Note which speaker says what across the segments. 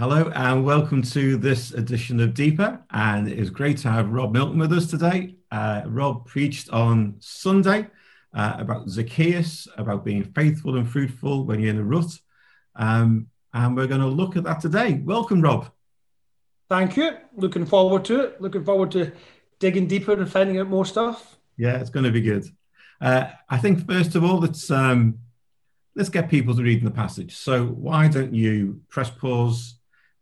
Speaker 1: Hello and welcome to this edition of Deeper. And it is great to have Rob Milton with us today. Uh, Rob preached on Sunday uh, about Zacchaeus, about being faithful and fruitful when you're in a rut. Um, and we're going to look at that today. Welcome, Rob.
Speaker 2: Thank you. Looking forward to it. Looking forward to digging deeper and finding out more stuff.
Speaker 1: Yeah, it's going to be good. Uh, I think first of all, let's um, let's get people to read in the passage. So why don't you press pause,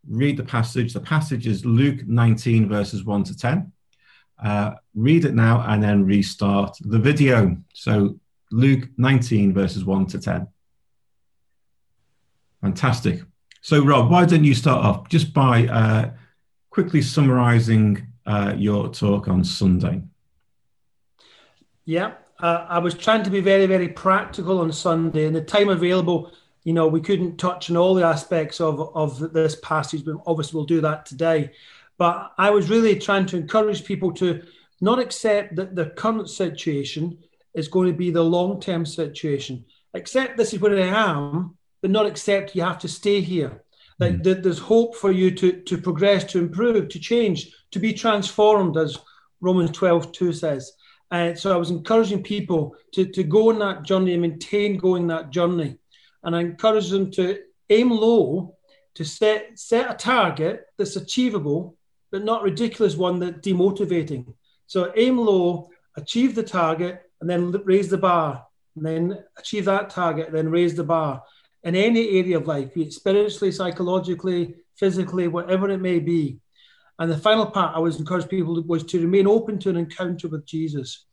Speaker 1: read the passage? The passage is Luke 19 verses 1 to 10. Uh, read it now and then restart the video. So Luke 19 verses 1 to 10. Fantastic. So Rob, why don't you start off just by uh, quickly summarizing uh, your talk on Sunday?
Speaker 2: Yeah, uh, I was trying to be very, very practical on Sunday, and the time available, you know, we couldn't touch on all the aspects of of this passage, but obviously we'll do that today. But I was really trying to encourage people to not accept that the current situation is going to be the long term situation. Accept this is where I am, but not accept you have to stay here. Like mm. there's hope for you to to progress, to improve, to change, to be transformed, as Romans 12, 2 says. And so I was encouraging people to, to go on that journey and maintain going that journey. And I encourage them to aim low, to set, set a target that's achievable, but not ridiculous one that's demotivating. So aim low, achieve the target, and then raise the bar, and then achieve that target, then raise the bar in any area of life, be it spiritually, psychologically, physically, whatever it may be. And the final part I was encourage people was to remain open to an encounter with Jesus.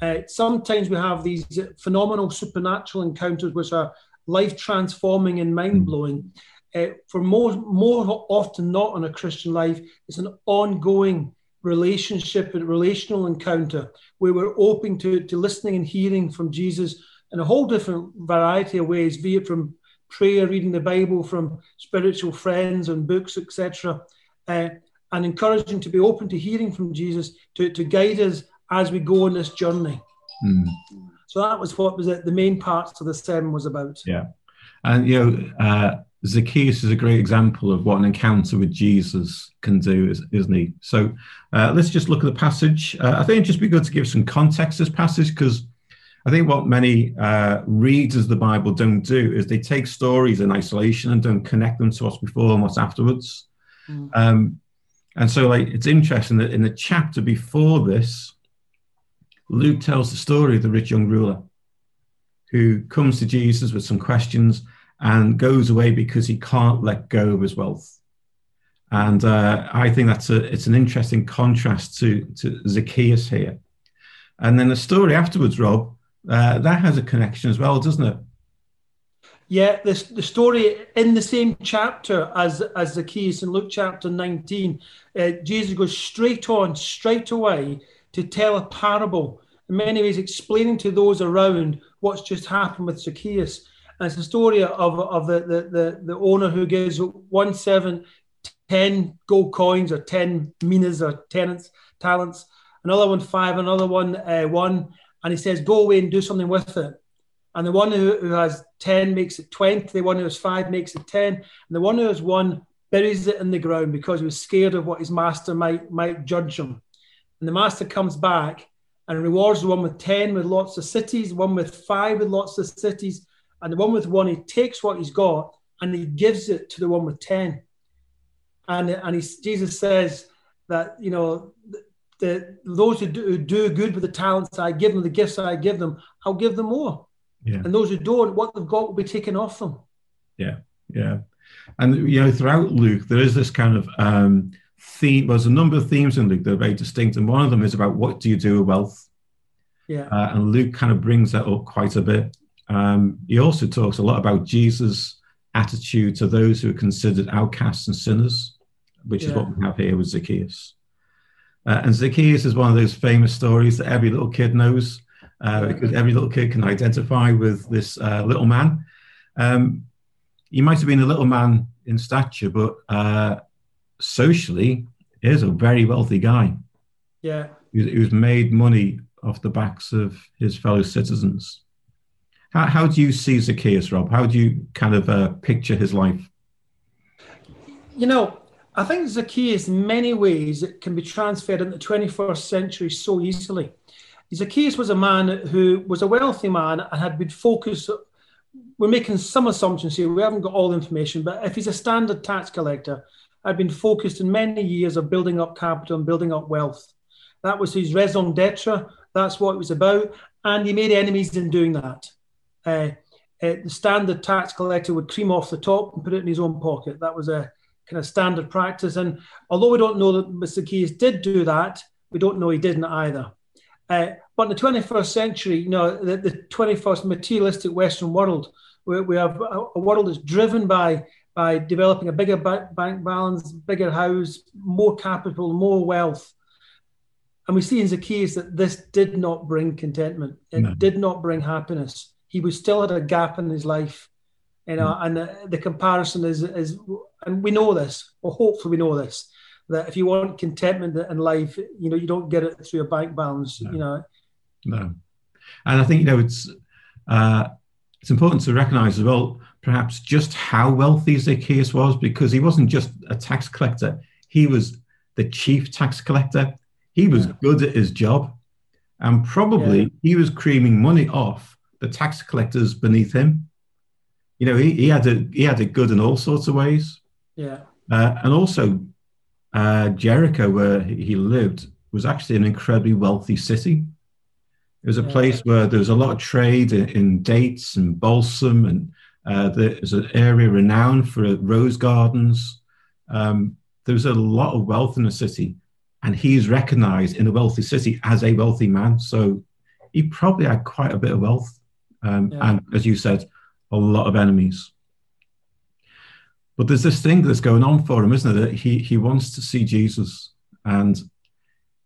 Speaker 2: Uh, sometimes we have these phenomenal supernatural encounters which are life transforming and mind blowing. Uh, for more, more often not in a Christian life, it's an ongoing relationship and relational encounter where we're open to, to listening and hearing from Jesus in a whole different variety of ways, be it from prayer, reading the Bible, from spiritual friends and books, etc. Uh, and encouraging to be open to hearing from Jesus to, to guide us as we go on this journey. Mm. So that was what was it, the main parts of the sermon was about.
Speaker 1: Yeah. And, you know, uh, Zacchaeus is a great example of what an encounter with Jesus can do, isn't he? So uh, let's just look at the passage. Uh, I think it'd just be good to give some context to this passage because I think what many uh, readers of the Bible don't do is they take stories in isolation and don't connect them to what's before and what's afterwards. Mm. Um, and so, like, it's interesting that in the chapter before this, Luke tells the story of the rich young ruler who comes to Jesus with some questions and goes away because he can't let go of his wealth. And uh, I think that's a it's an interesting contrast to to Zacchaeus here. And then the story afterwards, Rob, uh, that has a connection as well, doesn't it?
Speaker 2: Yeah, this the story in the same chapter as as Zacchaeus in Luke chapter 19, uh, Jesus goes straight on, straight away to tell a parable. In many ways, explaining to those around what's just happened with Zacchaeus. And it's a story of, of the, the, the, the owner who gives one seven, ten gold coins or 10 minas or tenants, talents, another one five, another one uh, one. And he says, go away and do something with it. And the one who, who has 10 makes it 20, the one who has five makes it 10, and the one who has one buries it in the ground because he was scared of what his master might, might judge him. And the master comes back and rewards the one with 10 with lots of cities, one with five with lots of cities, and the one with one, he takes what he's got and he gives it to the one with 10. And, and he, Jesus says that, you know, the, those who do, who do good with the talents I give them, the gifts I give them, I'll give them more. Yeah. And those who don't, what they've got will be taken off them.
Speaker 1: Yeah, yeah. And you know, throughout Luke, there is this kind of um, theme. There's a number of themes in Luke that are very distinct, and one of them is about what do you do with wealth.
Speaker 2: Yeah.
Speaker 1: Uh, and Luke kind of brings that up quite a bit. Um, he also talks a lot about Jesus' attitude to those who are considered outcasts and sinners, which yeah. is what we have here with Zacchaeus. Uh, and Zacchaeus is one of those famous stories that every little kid knows uh, because every little kid can identify with this uh, little man. Um, he might have been a little man in stature, but uh, socially, is a very wealthy guy.
Speaker 2: Yeah.
Speaker 1: Who's, made money off the backs of his fellow citizens. How, how do you see Zacchaeus, Rob? How do you kind of uh, picture his life?
Speaker 2: you know, I think Zacchaeus, in many ways, it can be transferred into the 21st century so easily. Zacchaeus was a man who was a wealthy man and had been focused. We're making some assumptions here. We haven't got all the information, but if he's a standard tax collector, had been focused in many years of building up capital and building up wealth. That was his raison d'etre. That's what it was about. And he made enemies in doing that. Uh, uh, the standard tax collector would cream off the top and put it in his own pocket. That was a kind of standard practice. And although we don't know that Mr. Keys did do that, we don't know he didn't either. Uh, but in the 21st century, you know, the, the 21st materialistic Western world, we, we have a, a, world that's driven by by developing a bigger bank balance, bigger house, more capital, more wealth. And we see in Zacchaeus that this did not bring contentment. It no. did not bring happiness. He was still had a gap in his life you know, mm. and the, the, comparison is is, and we know this, or hopefully we know this, that if you want contentment in life, you know, you don't get it through a bank balance. No. You know.
Speaker 1: No, and I think you know it's uh, it's important to recognise as well, perhaps just how wealthy Zacchaeus was, because he wasn't just a tax collector; he was the chief tax collector. He was yeah. good at his job, and probably yeah. he was creaming money off the tax collectors beneath him you know, he, he had a he had it good in all sorts of ways.
Speaker 2: Yeah.
Speaker 1: Uh, and also, uh, Jericho, where he lived, was actually an incredibly wealthy city. It was a place where there was a lot of trade in, in dates and balsam, and uh, there's an area renowned for rose gardens. Um, there was a lot of wealth in the city, and he's recognized in a wealthy city as a wealthy man. So he probably had quite a bit of wealth. Um, yeah. And as you said, a lot of enemies. But there's this thing that's going on for him, isn't it? That he he wants to see Jesus, and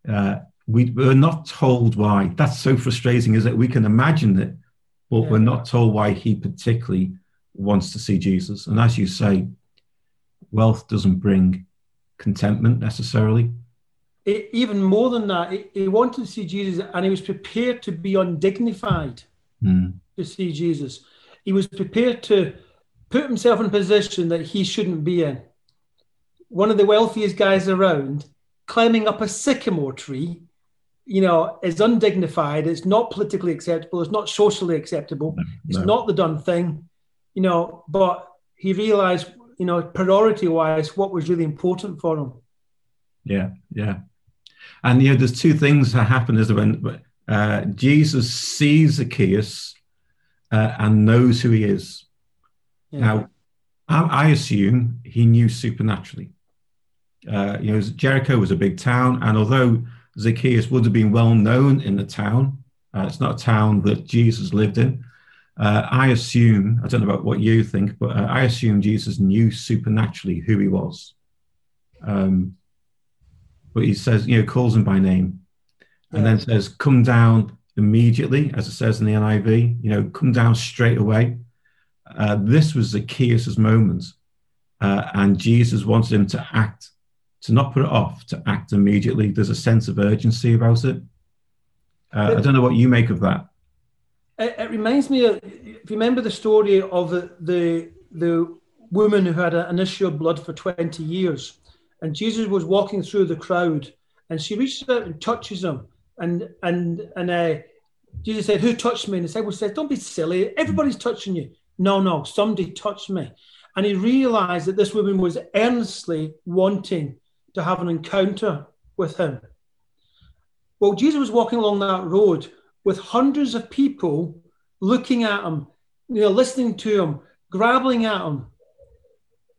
Speaker 1: uh, we, we're not told why. That's so frustrating, is it? We can imagine it, but yeah. we're not told why he particularly wants to see Jesus. And as you say, wealth doesn't bring contentment necessarily.
Speaker 2: It, even more than that, he, he wanted to see Jesus, and he was prepared to be undignified mm. to see Jesus. He was prepared to put himself in a position that he shouldn't be in. One of the wealthiest guys around, climbing up a sycamore tree, you know, is undignified. It's not politically acceptable. It's not socially acceptable. No, it's no. not the done thing, you know. But he realized, you know, priority wise, what was really important for him.
Speaker 1: Yeah, yeah. And you know, there's two things that happen is when uh, Jesus sees Zacchaeus uh, and knows who he is. Yeah. Now, I, I, assume he knew supernaturally. Uh, you know, Jericho was a big town, and although Zacchaeus would have been well known in the town, uh, it's not a town that Jesus lived in. Uh, I assume, I don't know about what you think, but uh, I assume Jesus knew supernaturally who he was. Um, but he says, you know, calls him by name and yeah. then says, Come down immediately, as it says in the NIV, you know, come down straight away. Uh, this was Zacchaeus' moment. Uh, and Jesus wanted him to act, to not put it off, to act immediately. There's a sense of urgency about it. Uh, I don't know what you make of that.
Speaker 2: It, it reminds me of, if you remember the story of the, the, the woman who had an issue of blood for 20 years. And Jesus was walking through the crowd and she reaches out and touches him and and and uh, Jesus said, "Who touched me?" And the disciple said, "Don't be silly. Everybody's touching you." No, no, somebody touched me, and he realized that this woman was earnestly wanting to have an encounter with him. Well, Jesus was walking along that road with hundreds of people looking at him, you know, listening to him, grabbing at him.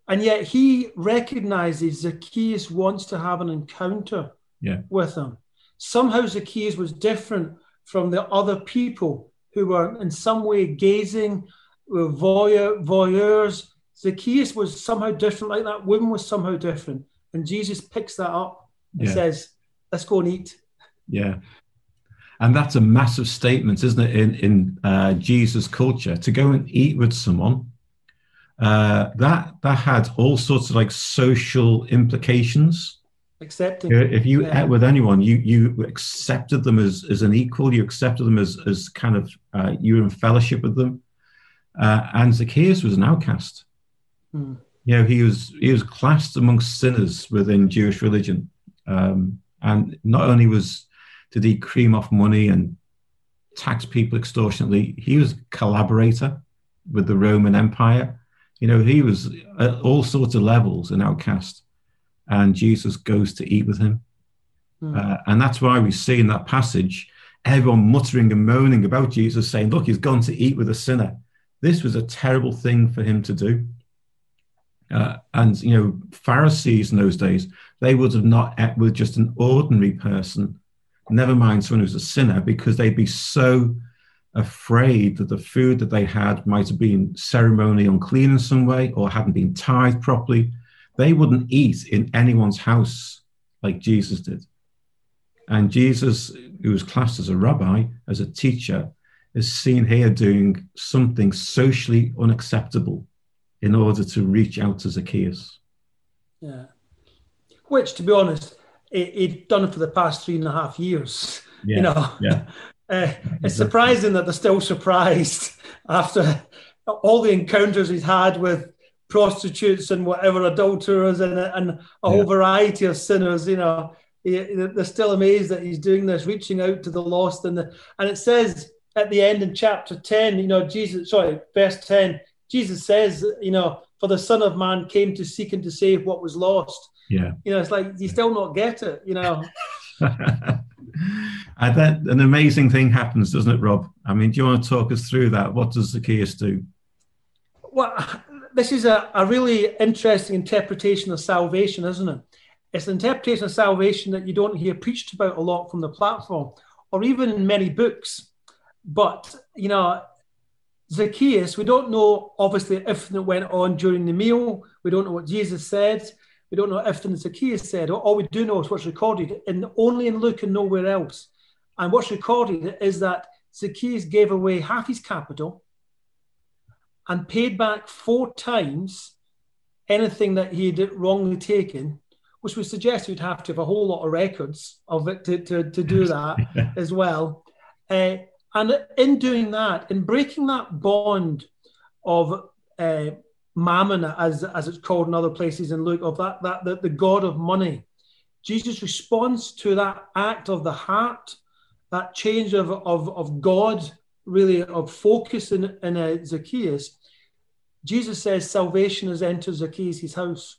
Speaker 2: And yet he recognizes Zacchaeus wants to have an encounter
Speaker 1: yeah.
Speaker 2: with him somehow Zacchaeus was different from the other people who were in some way gazing, were voyeur, voyeurs. Zacchaeus was somehow different, like that woman was somehow different. And Jesus picks that up and yeah. says, Let's go and eat.
Speaker 1: Yeah. And that's a massive statement, isn't it, in, in uh, Jesus' culture to go and eat with someone. Uh, that that had all sorts of like social implications
Speaker 2: accepting.
Speaker 1: If you yeah. ate with anyone, you you accepted them as, as an equal. You accepted them as as kind of uh, you were in fellowship with them. Uh, and Zacchaeus was an outcast. Hmm. you know, he was he was classed amongst sinners within Jewish religion, um, and not only was did he cream off money and tax people extortionately, he was a collaborator with the Roman Empire. You know, he was at all sorts of levels an outcast, and Jesus goes to eat with him, mm. uh, and that's why we see in that passage everyone muttering and moaning about Jesus, saying, "Look, he's gone to eat with a sinner." This was a terrible thing for him to do. Uh, and you know, Pharisees in those days, they would have not ate with just an ordinary person, never mind someone who's a sinner, because they'd be so afraid that the food that they had might have been ceremonially unclean in some way or hadn't been tithed properly. They wouldn't eat in anyone's house like Jesus did. And Jesus, who was classed as a rabbi, as a teacher, is seen here doing something socially unacceptable in order to reach out to Zacchaeus.
Speaker 2: Yeah. Which, to be honest, he'd done for the past three and a half years. Yeah. You know, yeah. Uh, it's surprising that they're still surprised after all the encounters he's had with prostitutes and whatever adulterers and, and a whole yeah. variety of sinners. You know, they're still amazed that he's doing this, reaching out to the lost. And the, and it says at the end in chapter ten, you know, Jesus, sorry, verse ten, Jesus says, you know, for the Son of Man came to seek and to save what was lost.
Speaker 1: Yeah.
Speaker 2: You know, it's like you still not get it, you know.
Speaker 1: I bet an amazing thing happens, doesn't it, Rob? I mean, do you want to talk us through that? What does Zacchaeus do?
Speaker 2: Well, this is a, a really interesting interpretation of salvation, isn't it? It's an interpretation of salvation that you don't hear preached about a lot from the platform or even in many books. But, you know, Zacchaeus, we don't know obviously everything that went on during the meal. We don't know what Jesus said. We don't know everything that Zacchaeus said. All we do know is what's recorded, and only in Luke and nowhere else. And what's recorded is that Zacchaeus gave away half his capital and paid back four times anything that he had wrongly taken, which would suggest you'd have to have a whole lot of records of it to, to, to do that as well. Uh, and in doing that, in breaking that bond of uh, mammon, as, as it's called in other places in Luke, of that, that the, the God of money, Jesus responds to that act of the heart, that change of, of, of God, really of focus in, in uh, Zacchaeus. Jesus says salvation has entered Zacchaeus' house.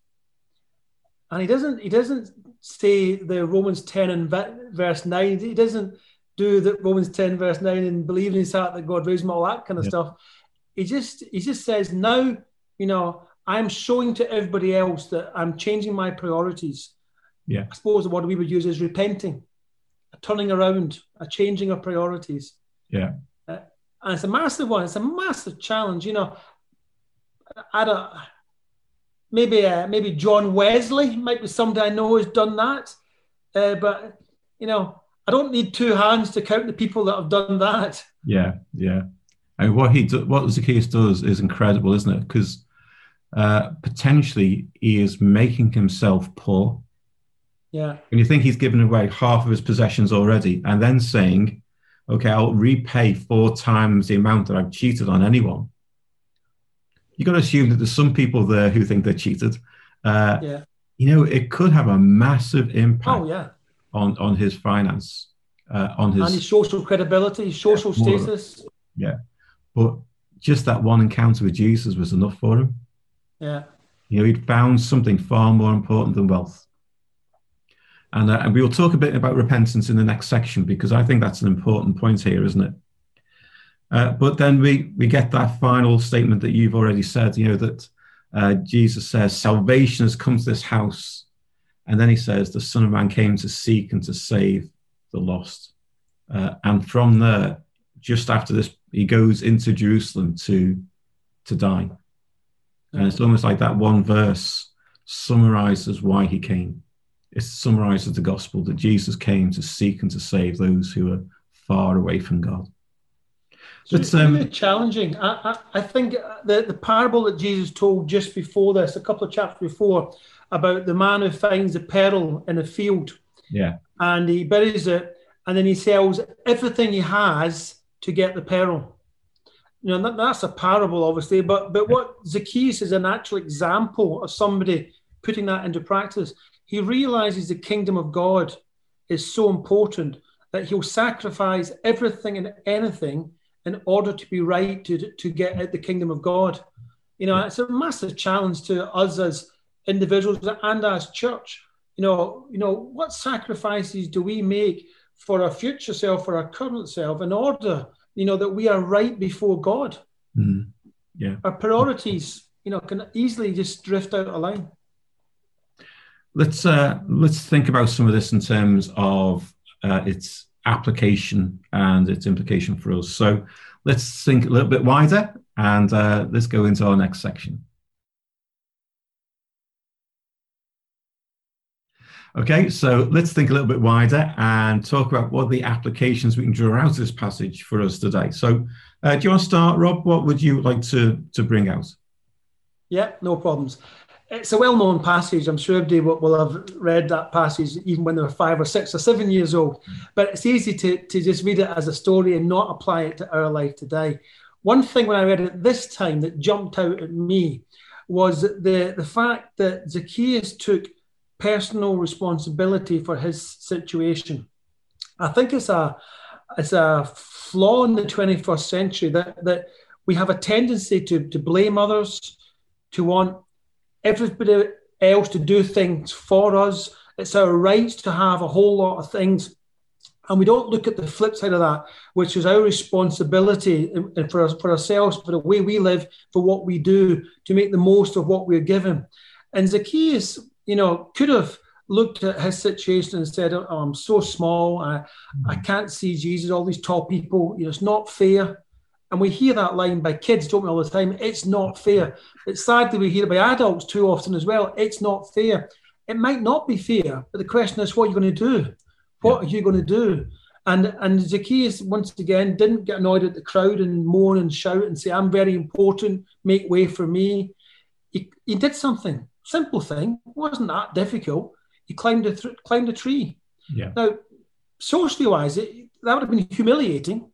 Speaker 2: And he doesn't he doesn't say the Romans 10 and verse 9. He doesn't do the Romans 10 verse 9 and believe in his heart that God raised him, all that kind of yeah. stuff. He just he just says, now, you know, I'm showing to everybody else that I'm changing my priorities.
Speaker 1: Yeah.
Speaker 2: I suppose the word we would use is repenting, a turning around, a changing of priorities.
Speaker 1: Yeah.
Speaker 2: Uh, and it's a massive one. It's a massive challenge. You know, I don't maybe uh, maybe John Wesley might be somebody I know has done that. Uh, but you know, I don't need two hands to count the people that have done that.
Speaker 1: Yeah, yeah. And what he do, what Zacchaeus does is incredible, isn't it? Because uh, potentially he is making himself poor.
Speaker 2: Yeah.
Speaker 1: And you think he's given away half of his possessions already, and then saying, "Okay, I'll repay four times the amount that I've cheated on anyone." You've got to assume that there's some people there who think they're cheated. Uh, yeah. You know, it could have a massive impact.
Speaker 2: Oh yeah
Speaker 1: on on his finance, uh, on his
Speaker 2: and his social credibility, his social yeah, status.
Speaker 1: Yeah, but just that one encounter with Jesus was enough for him.
Speaker 2: Yeah,
Speaker 1: you know, he'd found something far more important than wealth. And, uh, and we will talk a bit about repentance in the next section because I think that's an important point here, isn't it? Uh, but then we we get that final statement that you've already said. You know that uh, Jesus says, "Salvation has come to this house." And then he says, The Son of Man came to seek and to save the lost. Uh, and from there, just after this, he goes into Jerusalem to, to die. And it's almost like that one verse summarizes why he came. It summarizes the gospel that Jesus came to seek and to save those who are far away from God.
Speaker 2: So It's um, really challenging. I, I, I, think the, the parable that Jesus told just before this, a couple of chapters before, about the man who finds a pearl in a field.
Speaker 1: Yeah.
Speaker 2: And he buries it and then he sells everything he has to get the pearl. you know that, that's a parable, obviously, but but what Zacchaeus is an actual example of somebody putting that into practice. He realizes the kingdom of God is so important that he'll sacrifice everything and anything in order to be right to, to get at the kingdom of God. You know, it's a massive challenge to us as individuals and as church. You know, you know, what sacrifices do we make for our future self, for our current self, in order, you know, that we are right before God?
Speaker 1: Mm. Yeah.
Speaker 2: Our priorities, you know, can easily just drift out of line.
Speaker 1: Let's uh, let's think about some of this in terms of uh, its application and its implication for us. So let's think a little bit wider and uh, let's go into our next section. Okay, so let's think a little bit wider and talk about what the applications we can draw out of this passage for us today. So, uh, do you want to start, Rob? What would you like to, to bring out?
Speaker 2: Yeah, no problems it's a well-known passage. I'm sure everybody will, have read that passage even when they were five or six or seven years old. But it's easy to, to just read it as a story and not apply it to our life today. One thing when I read it this time that jumped out at me was the, the fact that Zacchaeus took personal responsibility for his situation. I think it's a it's a flaw in the 21st century that, that we have a tendency to, to blame others, to want everybody else to do things for us. It's our right to have a whole lot of things. And we don't look at the flip side of that, which is our responsibility for, for ourselves, for the way we live, for what we do, to make the most of what we're given. And Zacchaeus, you know, could have looked at his situation and said, oh, I'm so small, I, mm-hmm. I can't see Jesus, all these tall people, you know, it's not fair. And we hear that line by kids, don't we, all the time? It's not fair. It's sadly we hear it by adults too often as well. It's not fair. It might not be fair, but the question is, what are you going to do? What yeah. are you going to do? And and Zacchaeus once again didn't get annoyed at the crowd and moan and shout and say, "I'm very important. Make way for me." He, he did something simple thing. Wasn't that difficult. He climbed a th- climbed a tree.
Speaker 1: Yeah.
Speaker 2: Now, socially wise, it, that would have been humiliating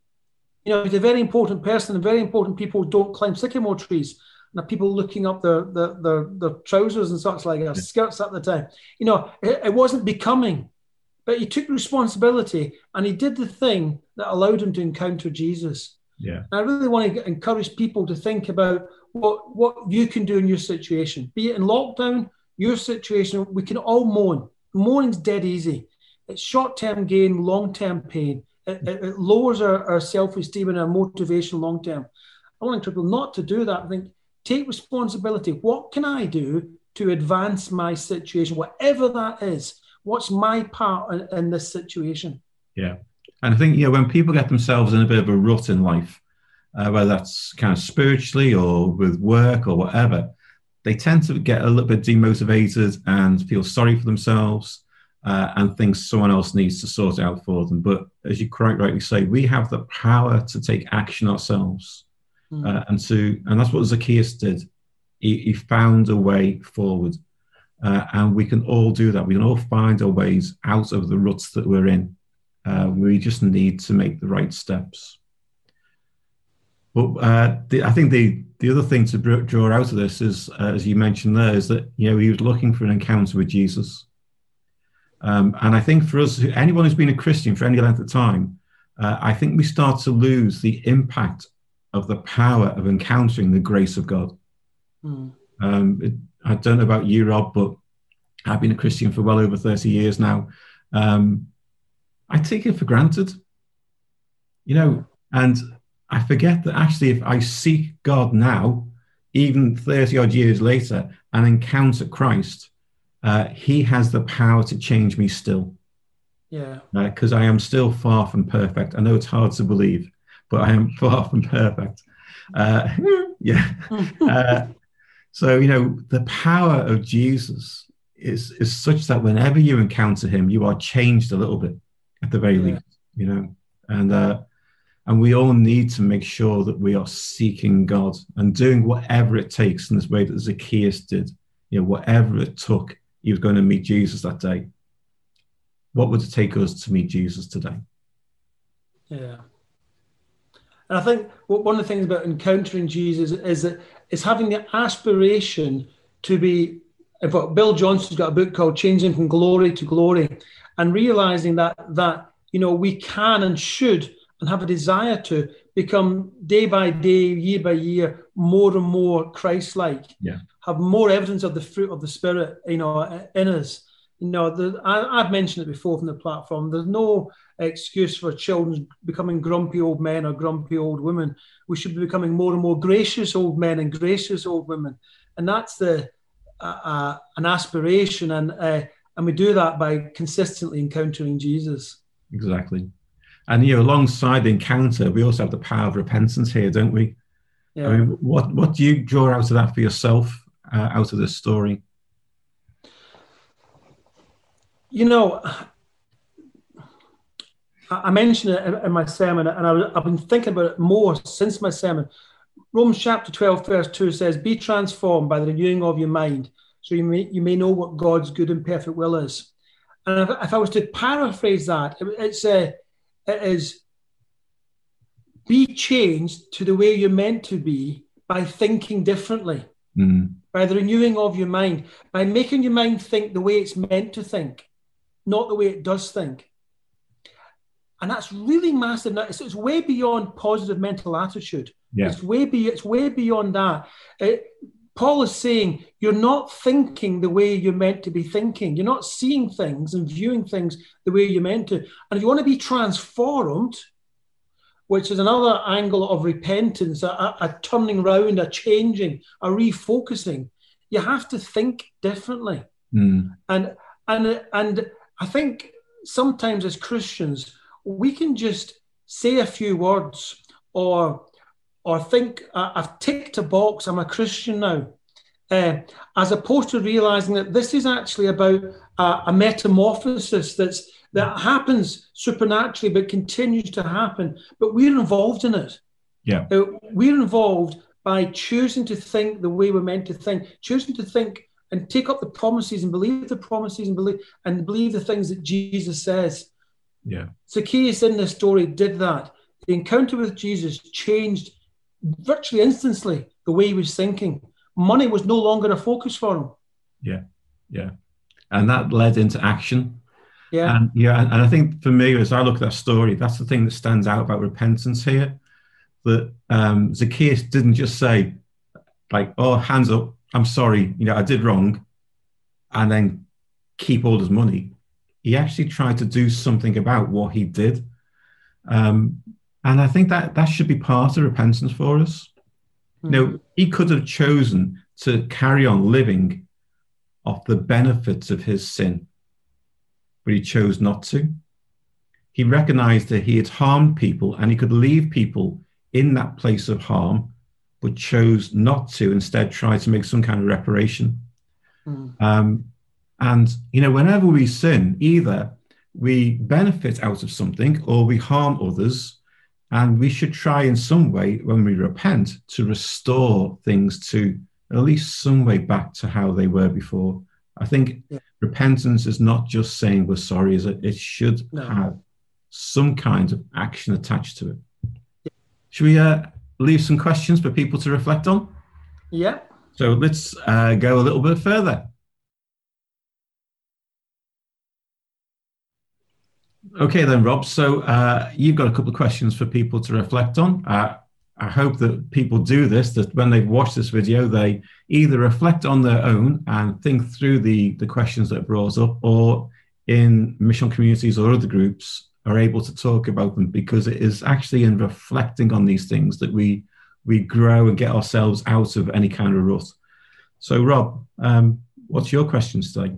Speaker 2: you know, he's a very important person, and very important people don't climb sycamore trees. And people looking up their, their, their, their trousers and such like their skirts at the time. You know, it, it wasn't becoming, but he took responsibility and he did the thing that allowed him to encounter Jesus.
Speaker 1: Yeah.
Speaker 2: And I really want to encourage people to think about what, what you can do in your situation, be it in lockdown, your situation. We can all moan. Moaning's dead easy. It's short term gain, long term pain it, it lowers our, our self-esteem and our motivation long term. I want people not to do that. I think take responsibility. What can I do to advance my situation, whatever that is? What's my part in, in this situation?
Speaker 1: Yeah, and I think you know when people get themselves in a bit of a rut in life, uh, whether that's kind of spiritually or with work or whatever, they tend to get a little bit demotivated and feel sorry for themselves uh, and think someone else needs to sort it out for them. But as you quite rightly say, we have the power to take action ourselves, mm. uh, and to and that's what Zacchaeus did. He, he found a way forward, uh, and we can all do that. We can all find our ways out of the ruts that we're in. Uh, we just need to make the right steps. But uh, the, I think the the other thing to draw out of this is, uh, as you mentioned there, is that you know he was looking for an encounter with Jesus um, and I think for us, anyone who's been a Christian for any length of time, uh, I think we start to lose the impact of the power of encountering the grace of God. Mm. Um, it, I don't know about you, Rob, but I've been a Christian for well over 30 years now. Um, I take it for granted, you know, and I forget that actually, if I seek God now, even 30 odd years later, and encounter Christ, uh, he has the power to change me still.
Speaker 2: Yeah.
Speaker 1: Because uh, I am still far from perfect. I know it's hard to believe, but I am far from perfect. Uh, yeah. uh, so, you know, the power of Jesus is, is such that whenever you encounter him, you are changed a little bit at the very yeah. least, you know. And, uh, and we all need to make sure that we are seeking God and doing whatever it takes in this way that Zacchaeus did, you know, whatever it took he was going to meet Jesus that day. What would it take us to meet Jesus today?
Speaker 2: Yeah. And I think one of the things about encountering Jesus is that it's having the aspiration to be. In fact, Bill Johnson's got a book called "Changing from Glory to Glory," and realizing that that you know we can and should and have a desire to become day by day, year by year, more and more Christ-like.
Speaker 1: Yeah.
Speaker 2: Have more evidence of the fruit of the Spirit, you know, in us. You know, the, I, have mentioned it before from the platform. There's no excuse for children becoming grumpy old men or grumpy old women. We should be becoming more and more gracious old men and gracious old women, and that's the uh, uh, an aspiration, and uh, and we do that by consistently encountering Jesus.
Speaker 1: Exactly. And you know, alongside the encounter, we also have the power of repentance here, don't we? Yeah. I mean, what what do you draw out of that for yourself, uh, out of this story?
Speaker 2: You know, I mentioned it in my sermon, and I, have been thinking about it more since my sermon. Romans chapter 12, verse 2 says, Be transformed by the renewing of your mind, so you may, you may know what God's good and perfect will is. And if, if I was to paraphrase that, it, it's a, it is be changed to the way you're meant to be by thinking differently,
Speaker 1: mm.
Speaker 2: by the renewing of your mind, by making your mind think the way it's meant to think, not the way it does think. And that's really massive. It's, it's way beyond positive mental attitude.
Speaker 1: Yeah.
Speaker 2: It's way be, it's way beyond that. It, Paul is saying you're not thinking the way you're meant to be thinking. You're not seeing things and viewing things the way you're meant to. And if you want to be transformed, which is another angle of repentance, a, a turning round, a changing, a refocusing, you have to think differently.
Speaker 1: Mm.
Speaker 2: And and and I think sometimes as Christians, we can just say a few words or or think uh, I've ticked a box, I'm a Christian now, uh, as opposed to realizing that this is actually about uh, a metamorphosis that's that happens supernaturally but continues to happen, but we're involved in it.
Speaker 1: Yeah,
Speaker 2: uh, we're involved by choosing to think the way we're meant to think, choosing to think and take up the promises and believe the promises and believe and believe the things that Jesus says.
Speaker 1: Yeah,
Speaker 2: Zacchaeus in this story did that. The encounter with Jesus changed virtually instantly the way he was thinking. Money was no longer a focus for him.
Speaker 1: Yeah, yeah, and that led into action.
Speaker 2: Yeah,
Speaker 1: and yeah, and I think for me, as I look at that story, that's the thing that stands out about repentance here. That um, Zacchaeus didn't just say, like, "Oh, hands up, I'm sorry, you know, I did wrong," and then keep all his money. He actually tried to do something about what he did. Um, and I think that that should be part of repentance for us. Mm-hmm. You know, he could have chosen to carry on living off the benefits of his sin, but he chose not to. He recognized that he had harmed people and he could leave people in that place of harm, but chose not to, instead, try to make some kind of reparation.
Speaker 2: Mm.
Speaker 1: Um, and, you know, whenever we sin, either we benefit out of something or we harm others and we should try in some way, when we repent, to restore things to at least some way back to how they were before. I think yeah. repentance is not just saying we're sorry, is it? It should no. have some kind of action attached to it. Yeah. Should we uh, leave some questions for people to reflect on?
Speaker 2: Yeah.
Speaker 1: So let's uh, go a little bit further. Okay, then, Rob. So uh, you've got a couple of questions for people to reflect on. Uh, I hope that people do this, that when they watch this video, they either reflect on their own and think through the, the questions that are brought up, or in mission communities or other groups are able to talk about them because it is actually in reflecting on these things that we we grow and get ourselves out of any kind of rut. So, Rob, um, what's your questions today?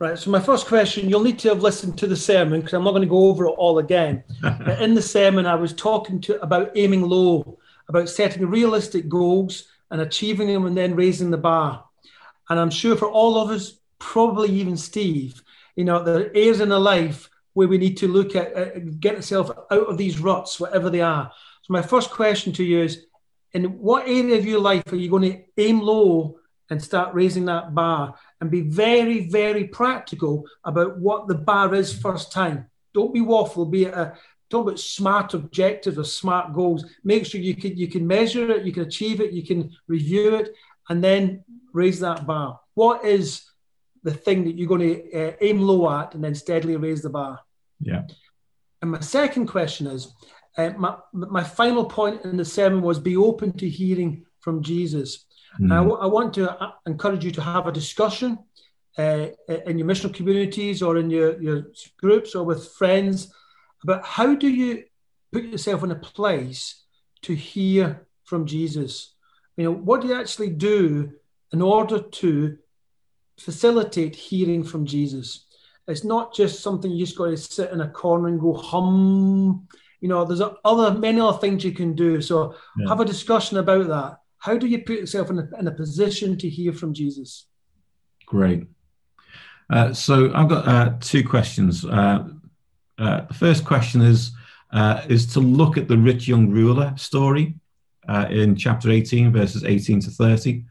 Speaker 2: Right. So my first question, you'll need to have listened to the sermon because I'm not going to go over it all again. in the sermon, I was talking to about aiming low, about setting realistic goals and achieving them, and then raising the bar. And I'm sure for all of us, probably even Steve, you know, there are areas in a life where we need to look at uh, get ourselves out of these ruts, whatever they are. So my first question to you is, in what area of your life are you going to aim low and start raising that bar and be very, very practical about what the bar is first time. Don't be waffle, be a talk about smart objectives or smart goals. Make sure you can you can measure it, you can achieve it, you can review it, and then raise that bar. What is the thing that you're going to uh, aim low at, and then steadily raise the bar?
Speaker 1: Yeah.
Speaker 2: And my second question is, uh, my my final point in the sermon was be open to hearing from Jesus. Mm. I, w- I want to uh, encourage you to have a discussion uh, in your missional communities or in your, your groups or with friends about how do you put yourself in a place to hear from Jesus? You know, what do you actually do in order to facilitate hearing from Jesus? It's not just something you just got to sit in a corner and go hum. You know, there's other many other things you can do. So yeah. have a discussion about that. How do you put yourself in a, in a position to hear from Jesus?
Speaker 1: Great. Uh, so I've got uh, two questions. Uh, uh, the first question is uh, is to look at the rich young ruler story uh, in chapter 18, verses 18 to 30,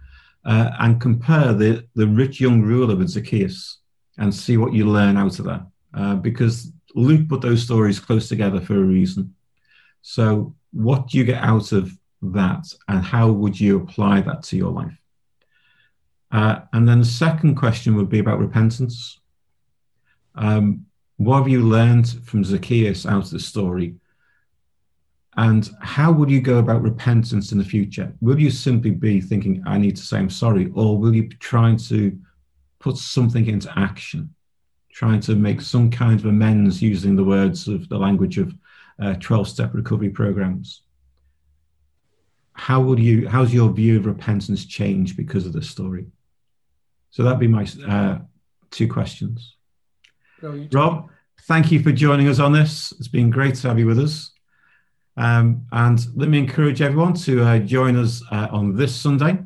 Speaker 1: uh, and compare the, the rich young ruler with Zacchaeus and see what you learn out of that. Because Luke put those stories close together for a reason. So, what do you get out of that, and how would you apply that to your life? Uh, and then the second question would be about repentance. Um, what have you learned from Zacchaeus out of the story? And how would you go about repentance in the future? Will you simply be thinking, I need to say I'm sorry? Or will you be trying to put something into action, trying to make some kind of amends using the words of the language of 12 uh, step recovery programs? How would you, how's your view of repentance change because of this story? So that'd be my uh, two questions. Brilliant. Rob, thank you for joining us on this. It's been great to have you with us. Um, and let me encourage everyone to uh, join us uh, on this Sunday.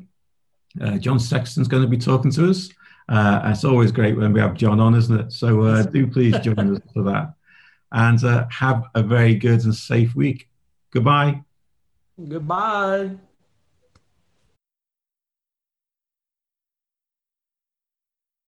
Speaker 1: Uh, John Sexton's going to be talking to us. Uh, it's always great when we have John on, isn't it? So uh, do please join us for that. And uh, have a very good and safe week. Goodbye.
Speaker 2: Goodbye.